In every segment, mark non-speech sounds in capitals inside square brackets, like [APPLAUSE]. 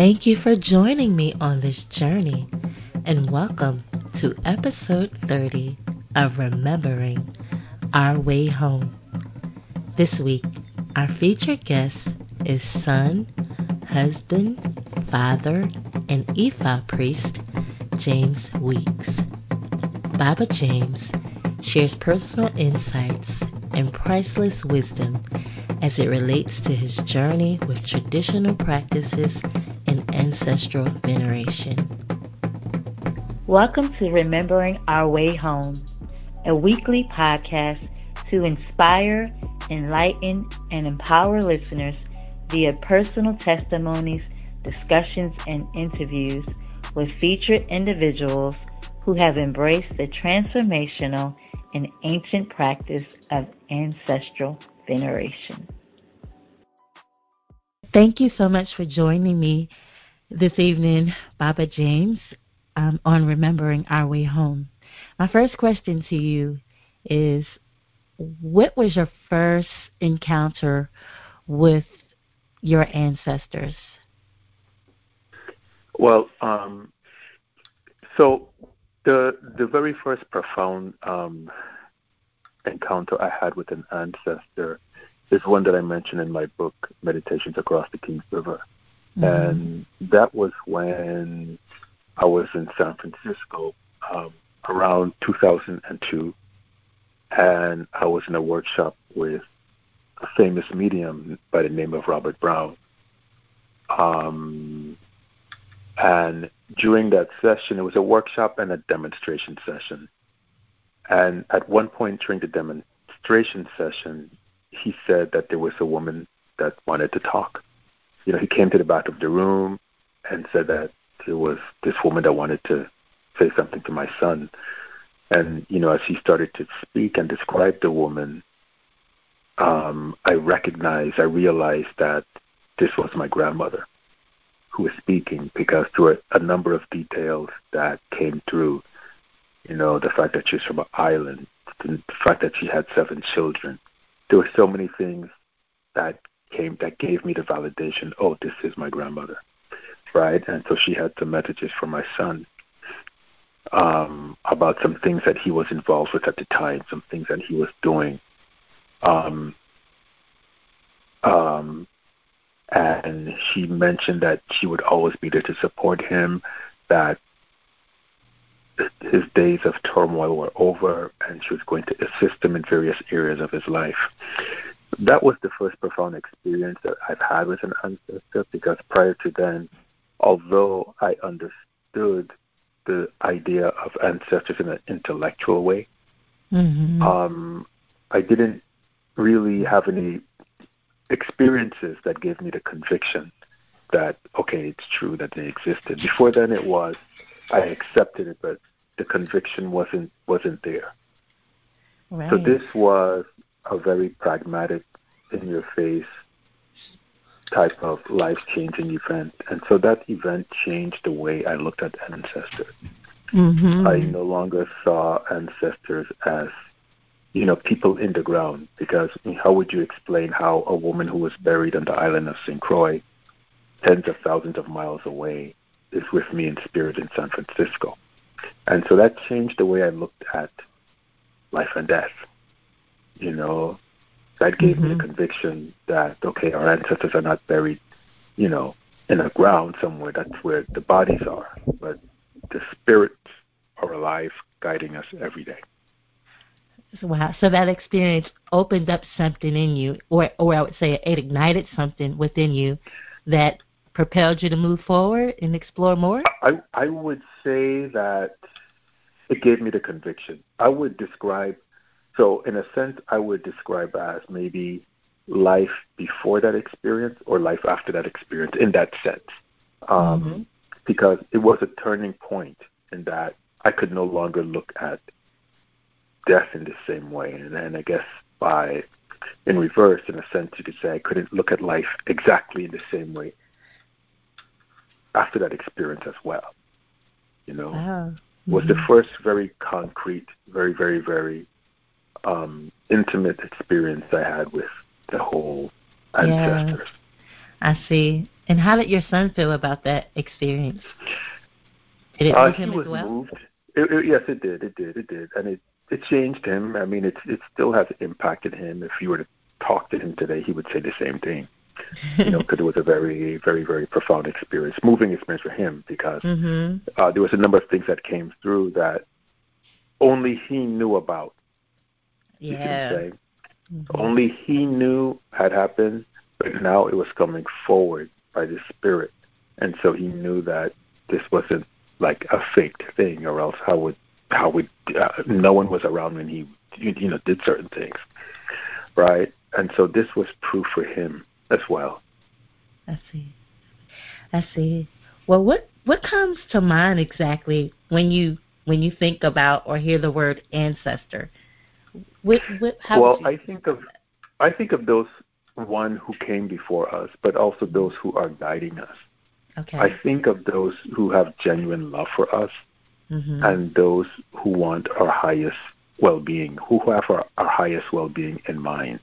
Thank you for joining me on this journey, and welcome to episode 30 of Remembering Our Way Home. This week, our featured guest is son, husband, father, and Ifa priest James Weeks. Baba James shares personal insights and priceless wisdom as it relates to his journey with traditional practices ancestral veneration. Welcome to Remembering Our Way Home, a weekly podcast to inspire, enlighten, and empower listeners via personal testimonies, discussions, and interviews with featured individuals who have embraced the transformational and ancient practice of ancestral veneration. Thank you so much for joining me this evening, Baba James, um, on Remembering Our Way Home. My first question to you is What was your first encounter with your ancestors? Well, um, so the the very first profound um, encounter I had with an ancestor is one that I mentioned in my book, Meditations Across the Kings River. Mm-hmm. And that was when I was in San Francisco um, around 2002. And I was in a workshop with a famous medium by the name of Robert Brown. Um, and during that session, it was a workshop and a demonstration session. And at one point during the demonstration session, he said that there was a woman that wanted to talk. You know, he came to the back of the room and said that there was this woman that wanted to say something to my son. And, you know, as he started to speak and describe the woman, um, I recognized, I realized that this was my grandmother who was speaking because there were a number of details that came through. You know, the fact that she's from an island, the fact that she had seven children, there were so many things that came that gave me the validation. Oh, this is my grandmother, right? And so she had some messages for my son um, about some things that he was involved with at the time, some things that he was doing. Um, um, and she mentioned that she would always be there to support him, that his days of turmoil were over and she was going to assist him in various areas of his life. That was the first profound experience that I've had with an ancestor because prior to then, although I understood the idea of ancestors in an intellectual way, mm-hmm. um, I didn't really have any experiences that gave me the conviction that, okay, it's true that they existed. Before then, it was I accepted it, but the conviction wasn't wasn't there. Right. So this was a very pragmatic, in your face type of life changing event, and so that event changed the way I looked at ancestors. Mm-hmm. I no longer saw ancestors as you know people in the ground because how would you explain how a woman who was buried on the island of St. Croix, tens of thousands of miles away, is with me in spirit in San Francisco? And so that changed the way I looked at life and death. You know, that gave mm-hmm. me the mm-hmm. conviction that, okay, our ancestors are not buried, you know, in a ground somewhere. That's where the bodies are. But the spirits are alive, guiding us every day. Wow. So that experience opened up something in you, or, or I would say it ignited something within you that propelled you to move forward and explore more? I, I would say that it gave me the conviction. I would describe, so in a sense, I would describe as maybe life before that experience or life after that experience in that sense. Um, mm-hmm. Because it was a turning point in that I could no longer look at death in the same way. And, and I guess by, in reverse, in a sense, you could say I couldn't look at life exactly in the same way after that experience as well. You know, mm-hmm. was the first very concrete, very, very, very um, intimate experience I had with the whole ancestors. Yeah. I see. And how did your son feel about that experience? Did it uh, move he him as well? moved. It, it, yes, it did. It did. It did, and it it changed him. I mean, it it still has impacted him. If you were to talk to him today, he would say the same thing. You know, [LAUGHS] because it was a very, very, very profound experience, moving experience for him. Because hmm uh, there was a number of things that came through that only he knew about. You see what I'm Yeah. saying? Mhm. Only he knew had happened, but now it was coming forward by the Spirit, and so he knew that this wasn't like a faked thing, or else how would how would uh, no one was around when he you you know did certain things, right? And so this was proof for him as well. I see. I see. Well, what what comes to mind exactly when you when you think about or hear the word ancestor? What what how well, I think of I think of those one who came before us, but also those who are guiding us. okay. I think of those who have genuine love for us hmm and those who want our highest well-being, who have our, our highest well-being in mind.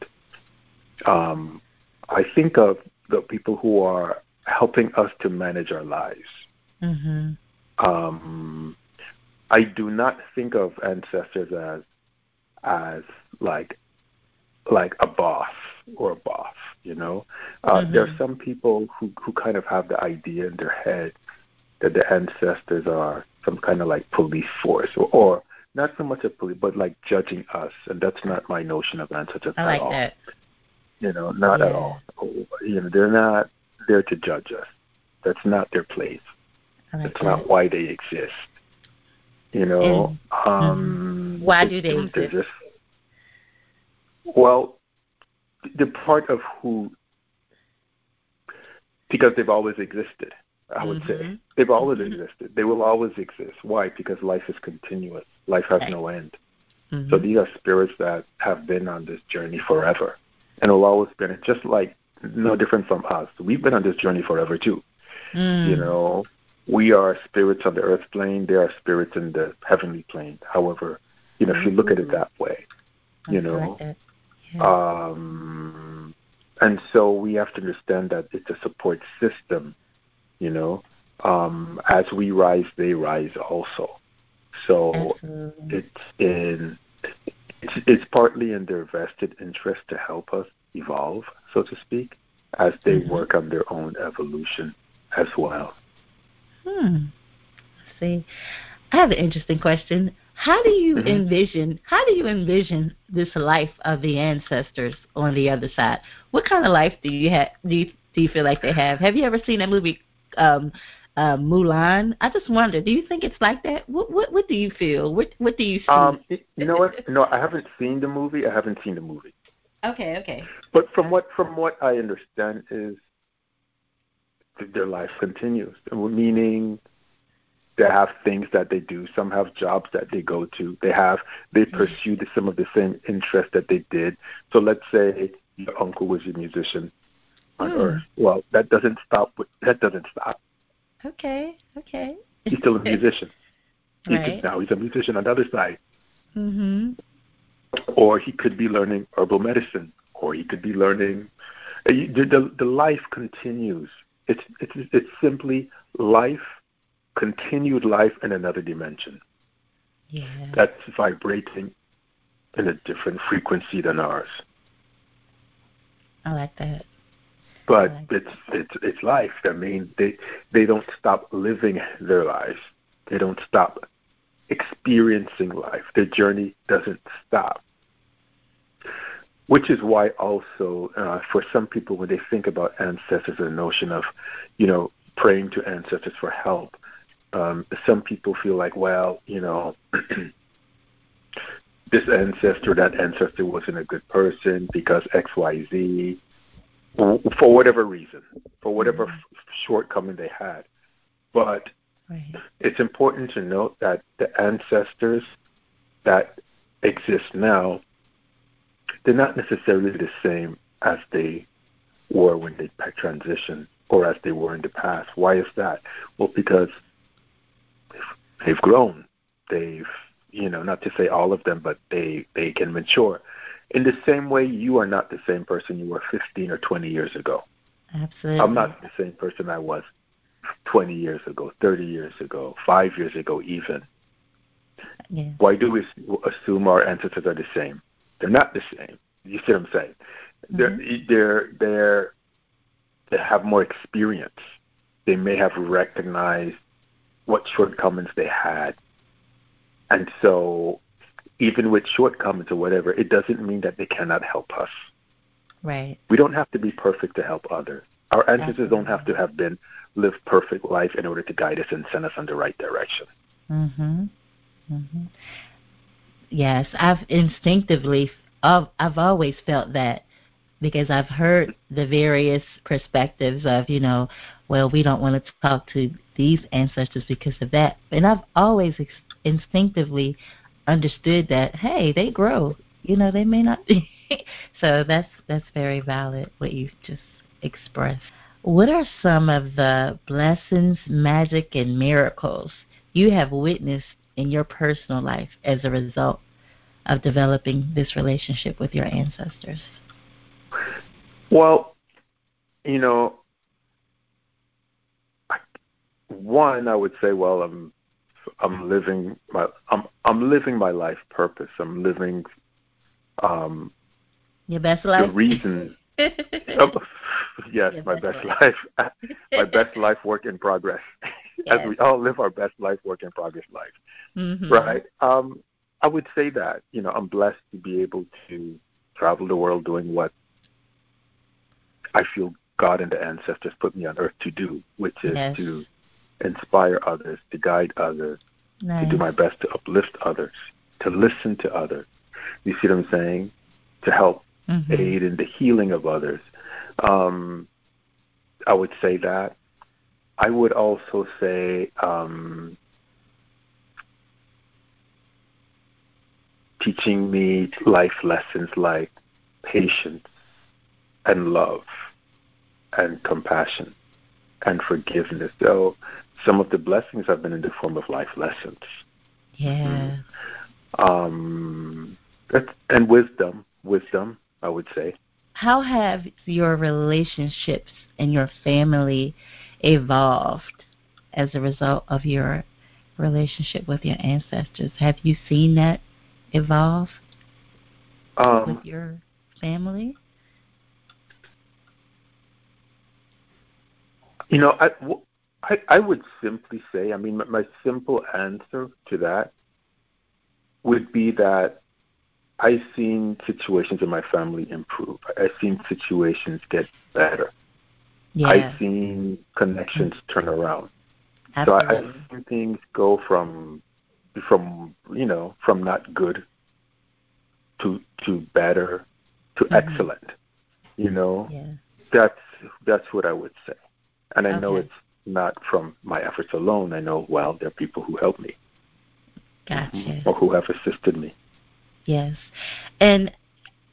Um, I think of the people who are helping us to manage our lives. hmm Um, I do not think of ancestors as as like like a boss or a boss. You know, uh, Mhm. there are some people who who kind of have the idea in their head that the ancestors are some kind of like police force or, or not so much a police, but like judging us, and that's not my notion of ancestors I at all. that. You know, not at all. You know, they're not there to judge us. That's not their place. I like That's that. not why they exist. You know, um, Why do they exist? just well, the part of who because they've always existed. I would say Mhm. they've always Mhm. existed. They will always exist. Why? Because life is continuous. Life has Right. no end. Mhm. So these are spirits that have been on this journey forever, and will always been just like no different from us. We've been on this journey forever too. Mm. You know, we are spirits on the earth plane. They are spirits in the heavenly plane. However, you know, if you look at it that way, you know. Yeah. um, and so we have to understand that it's a support system. You know, um, as we rise, they rise also. So Absolutely. it's in it's, it's partly in their vested interest to help us evolve, so to speak, as they Mhm. work on their own evolution as well. Hmm. See, I have an interesting question. How do you Mhm. envision? How do you envision this life of the ancestors on the other side? What kind of life do you have? Do you do you feel like they have? Have you ever seen that movie, um, uh, Mulan? I just wonder. Do you think it's like that? What what what do you feel? What what do you see? Um, you know what? No, I haven't seen the movie. I haven't seen the movie. okay, okay. But from what from what I understand is their life continues, meaning they have things that they do. Some have jobs that they go to. They have they pursue some of the same interests that they did. So let's say your uncle was a musician on Hmm. Earth. Well, that doesn't stop. With, that doesn't stop. Okay, okay. He's still a [LAUGHS] musician. He Right. could, now he's a musician on the other side. Mm-hmm. or he could be learning herbal medicine, or he could be learning. uh, The, the, the life continues. It's, it's it's simply life, continued life in another dimension Yeah. that's vibrating in a different frequency than ours. I like that. But Right. it's it's it's life. I mean, they they don't stop living their lives. They don't stop experiencing life. Their journey doesn't stop. Which is why also uh, for some people when they think about ancestors, the notion of, you know, praying to ancestors for help. Um, some people feel like, well, you know, [CLEARS THROAT] this ancestor, that ancestor wasn't a good person because X, Y, Z, for whatever reason, for whatever f- shortcoming they had. But Right. it's important to note that the ancestors that exist now, they're not necessarily the same as they were when they transitioned or as they were in the past. Why is that? Well, because they've, grown. They've, you know, not to say all of them, but they, they can mature. In the same way, you are not the same person you were 15 or 20 years ago. Absolutely. I'm not the same person I was 20 years ago, 30 years ago, five years ago, even. Yeah. Why do we assume our ancestors are the same? They're not the same. You see what I'm saying? They're Mm-hmm. they're they're they have more experience. They may have recognized what shortcomings they had, and so even with shortcomings or whatever, it doesn't mean that they cannot help us. Right. We don't have to be perfect to help others. Our ancestors don't have to have been lived perfect life in order to guide us and send us in the right direction. Mhm. Mhm. Yes, I've instinctively I've, I've always felt that because I've heard the various perspectives of, you know, well, we don't want to talk to these ancestors because of that. And I've always ex- instinctively understood that hey, they grow. You know, they may not [LAUGHS] be. so that's that's very valid what you've just expressed. What are some of the blessings, magic, and miracles you have witnessed in your personal life as a result of developing this relationship with your ancestors? Well, you know, one I would say, well, I'm I'm living my I'm I'm living my life purpose. I'm living um Your best the life. reason. [LAUGHS] um, yes, Your my best best life, [LAUGHS] my best [LAUGHS] life work in progress. As we all live our best life work in progress life. Mhm. right? Um, I would say that you know I'm blessed to be able to travel the world doing what I feel God and the ancestors put me on earth to do, which is Yes. to inspire others, to guide others, Nice. to do my best to uplift others, to listen to others. You see what I'm saying? To help Mhm. aid in the healing of others. Um, I would say that. I would also say um, teaching me life lessons like patience and love and compassion and forgiveness. So some of the blessings have been in the form of life lessons. Yeah. Um, that- and wisdom, wisdom, I would say. How have your relationships and your family evolved as a result of your relationship with your ancestors? Have you seen that evolve Um, with your family? You know, I, w- I, I would simply say, I mean, my, my simple answer to that would be that I've seen situations in my family improve. I've seen situations get better. Yeah. I've seen connections turn around. So I, absolutely. I've seen things go from, from you know, from not good to to better to Mhm. excellent. You know, yeah. that's that's what I would say. And I know it's not from my efforts alone. I know well there are people who help me Gotcha. or who have assisted me. Yes. And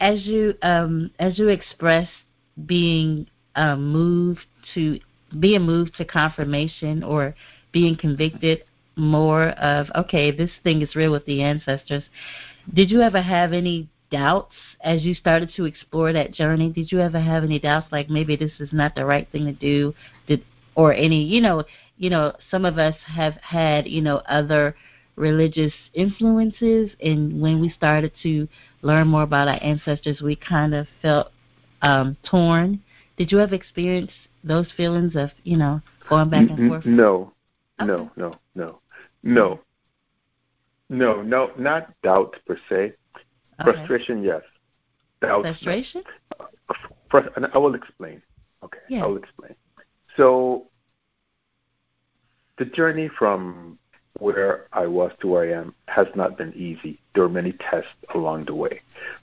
as you um as you express being um, moved to being moved to confirmation or being convicted more of okay, this thing is real with the ancestors. Did you ever have any doubts as you started to explore that journey? Did you ever have any doubts like maybe this is not the right thing to do? Did or any you know you know some of us have had you know other religious influences and when we started to learn more about our ancestors we kind of felt um torn did you ever experience those feelings of you know going back and forth No, Okay. no, no, no, no, no, no, not doubt per se. Okay. Frustration, yes. Doubt, no. frustration Frust- and I will explain. Okay, Yeah. I will explain. So, the journey from where I was to where I am has not been easy. There were many tests along the way.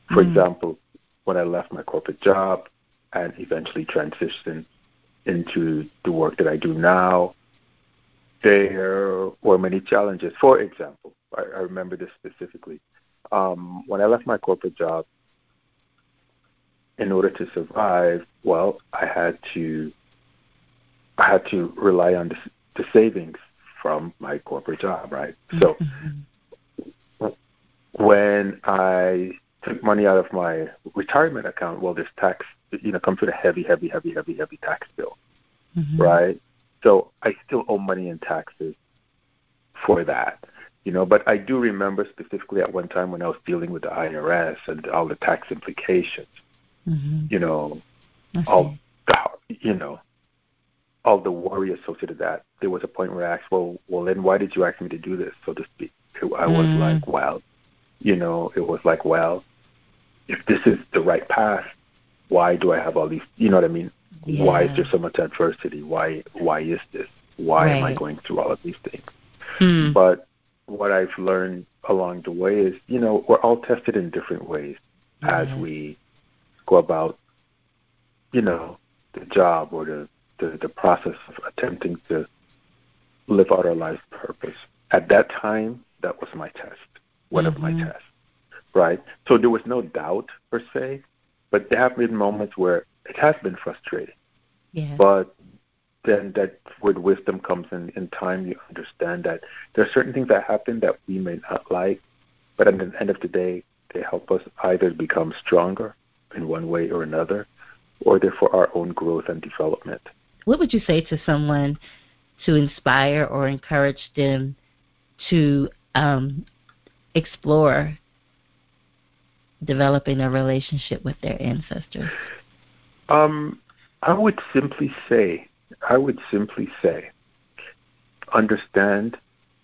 For Mm. example, when I left my corporate job and eventually transitioned into the work that I do now, there were many challenges. For example, I, I remember this specifically. Um, when I left my corporate job, in order to survive, well, I had to I had to rely on the, the savings from my corporate job, right? So Mhm. when I took money out of my retirement account, well, there's tax you know comes with a heavy, heavy, heavy, heavy, heavy tax bill, mm-hmm. right? So I still owe money in taxes for that, you know. But I do remember specifically at one time when I was dealing with the IRS and all the tax implications, mm-hmm. you know, okay. all the, you know, all the worry associated with that. There was a point where I asked, well, well, then why did you ask me to do this, so to speak? I was mm. like, well, you know, it was like, well, if this is the right path, why do I have all these? You know what I mean? Yeah. Why is there so much adversity? Why why is this? Why right. am I going through all of these things? Hmm. But what I've learned along the way is, you know, we're all tested in different ways as we go about, you know, the job or the, the, the process of attempting to live out our life's purpose. At that time, that was my test, one mm-hmm. of my tests, right? So there was no doubt per se, but there have been moments where it has been frustrating. Yeah. But then that where wisdom comes in in time you understand that there are certain things that happen that we may not like but at the end of the day they help us either become stronger in one way or another or they're for our own growth and development what would you say to someone to inspire or encourage them to um, explore developing a relationship with their ancestors um, i would simply say I would simply say, understand.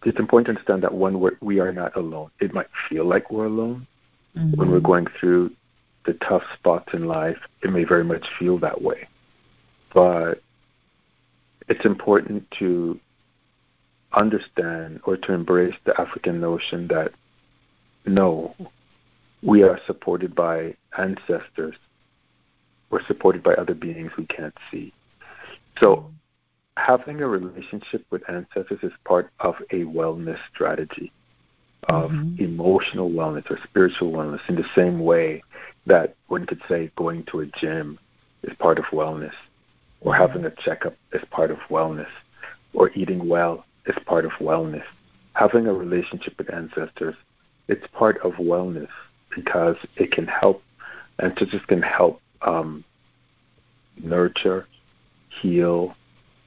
It's important to understand that when we're, we are not alone. It might feel like we're alone mm-hmm. when we're going through the tough spots in life. It may very much feel that way, but it's important to understand or to embrace the African notion that no, we are supported by ancestors. We're supported by other beings we can't see. So, having a relationship with ancestors is part of a wellness strategy of mm-hmm. emotional wellness or spiritual wellness in the same way that one could say going to a gym is part of wellness or having a checkup is part of wellness or eating well is part of wellness. Having a relationship with ancestors, it's part of wellness because it can help, ancestors can help um, nurture heal,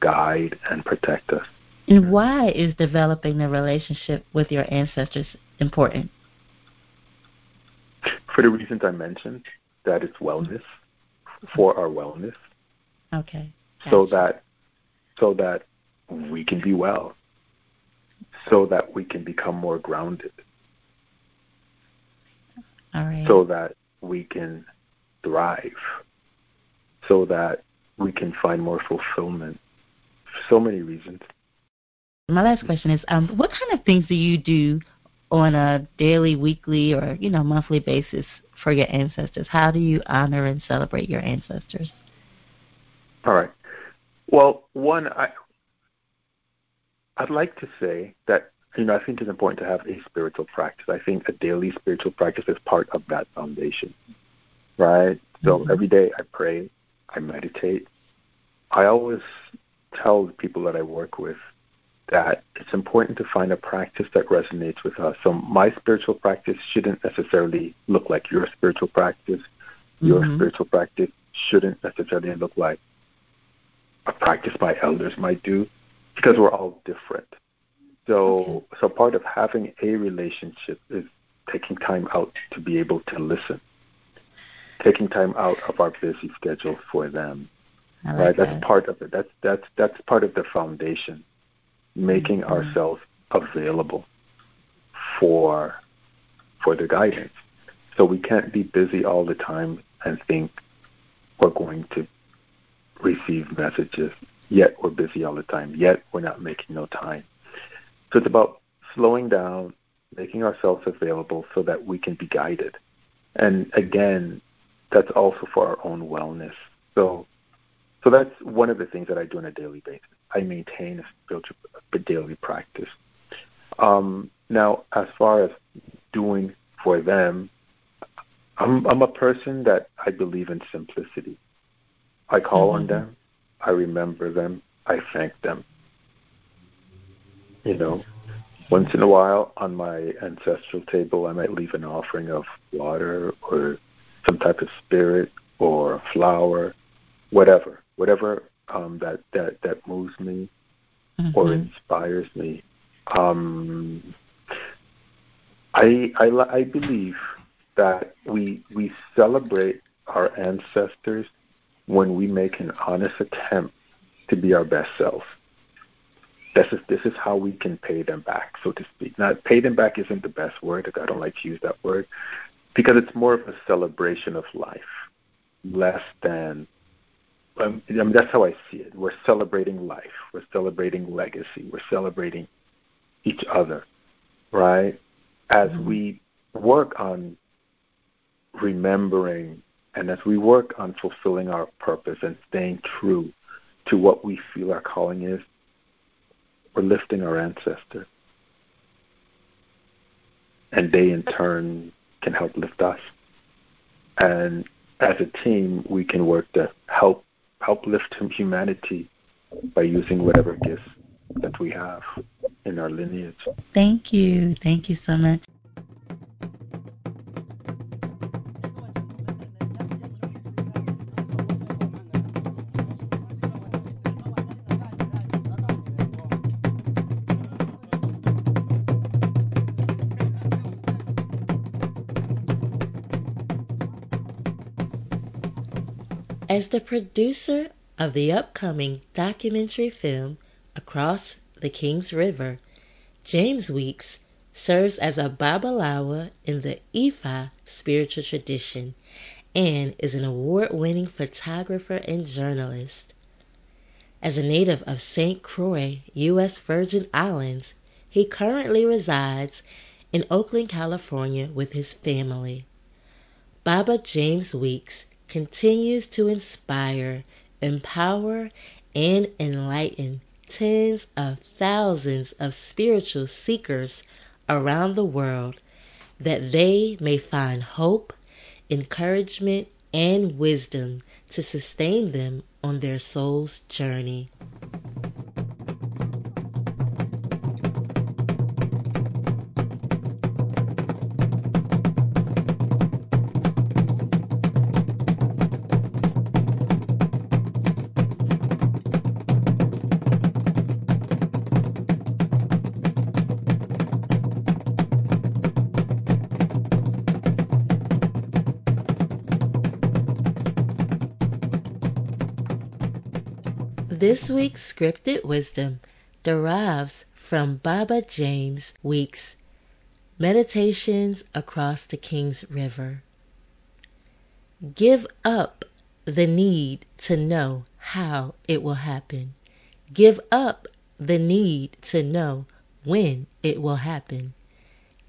guide, and protect us. And why is developing a relationship with your ancestors important? For the reasons I mentioned, that it's wellness, for our wellness. Okay. Gotcha. So that so that we can be well. So that we can become more grounded. All right. So that we can thrive. So that we can find more fulfillment. For so many reasons. My last question is, um, what kind of things do you do on a daily, weekly, or you know, monthly basis for your ancestors? How do you honor and celebrate your ancestors? All right. Well, one, I, I'd like to say that you know I think it's important to have a spiritual practice. I think a daily spiritual practice is part of that foundation, right? So mm-hmm. every day I pray, I meditate. I always tell the people that I work with that it's important to find a practice that resonates with us. So my spiritual practice shouldn't necessarily look like your spiritual practice. Your mm-hmm. spiritual practice shouldn't necessarily look like a practice my elders might do because we're all different. So okay. so part of having a relationship is taking time out to be able to listen taking time out of our busy schedule for them. Like right? That. That's part of it. That's that's that's part of the foundation. Making mm-hmm. ourselves available for for the guidance. So we can't be busy all the time and think we're going to receive messages. Yet we're busy all the time. Yet we're not making no time. So it's about slowing down, making ourselves available so that we can be guided. And again, that's also for our own wellness. So, so that's one of the things that I do on a daily basis. I maintain a spiritual a daily practice. Um, now, as far as doing for them, I'm, I'm a person that I believe in simplicity. I call mm-hmm. on them, I remember them, I thank them. You know, once in a while on my ancestral table, I might leave an offering of water or some type of spirit or a flower, whatever, whatever um, that that that moves me mm-hmm. or inspires me. Um, I, I I believe that we we celebrate our ancestors when we make an honest attempt to be our best self. This is this is how we can pay them back, so to speak. Now, pay them back isn't the best word. I don't like to use that word because it's more of a celebration of life, less than. Um, I mean, that's how I see it. We're celebrating life. We're celebrating legacy. We're celebrating each other, right? As mm-hmm. we work on remembering and as we work on fulfilling our purpose and staying true to what we feel our calling is, we're lifting our ancestors. And they in turn can help lift us. And as a team, we can work to help help lift humanity by using whatever gifts that we have in our lineage. Thank you. Thank you so much. As the producer of the upcoming documentary film Across the King's River, James Weeks serves as a Babalawo in the Ifa spiritual tradition and is an award winning photographer and journalist. As a native of St. Croix, U.S. Virgin Islands, he currently resides in Oakland, California with his family. Baba James Weeks continues to inspire, empower, and enlighten tens of thousands of spiritual seekers around the world that they may find hope, encouragement, and wisdom to sustain them on their soul's journey. Scripted wisdom derives from Baba James Weeks' Meditations Across the King's River. Give up the need to know how it will happen. Give up the need to know when it will happen.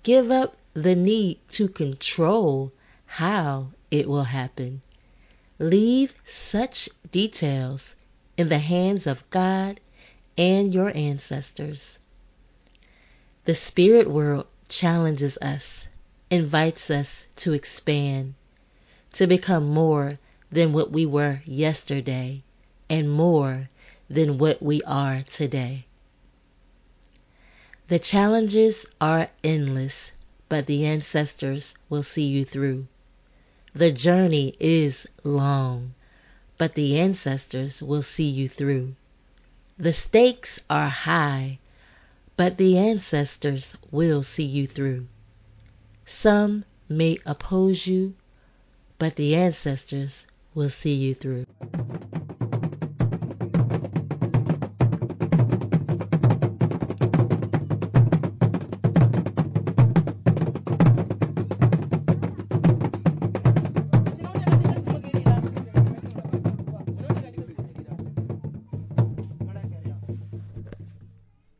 Give up the need to control how it will happen. Leave such details in the hands of God and your ancestors. The spirit world challenges us, invites us to expand, to become more than what we were yesterday and more than what we are today. The challenges are endless, but the ancestors will see you through. The journey is long, but the ancestors will see you through. The stakes are high, but the ancestors will see you through. Some may oppose you, but the ancestors will see you through.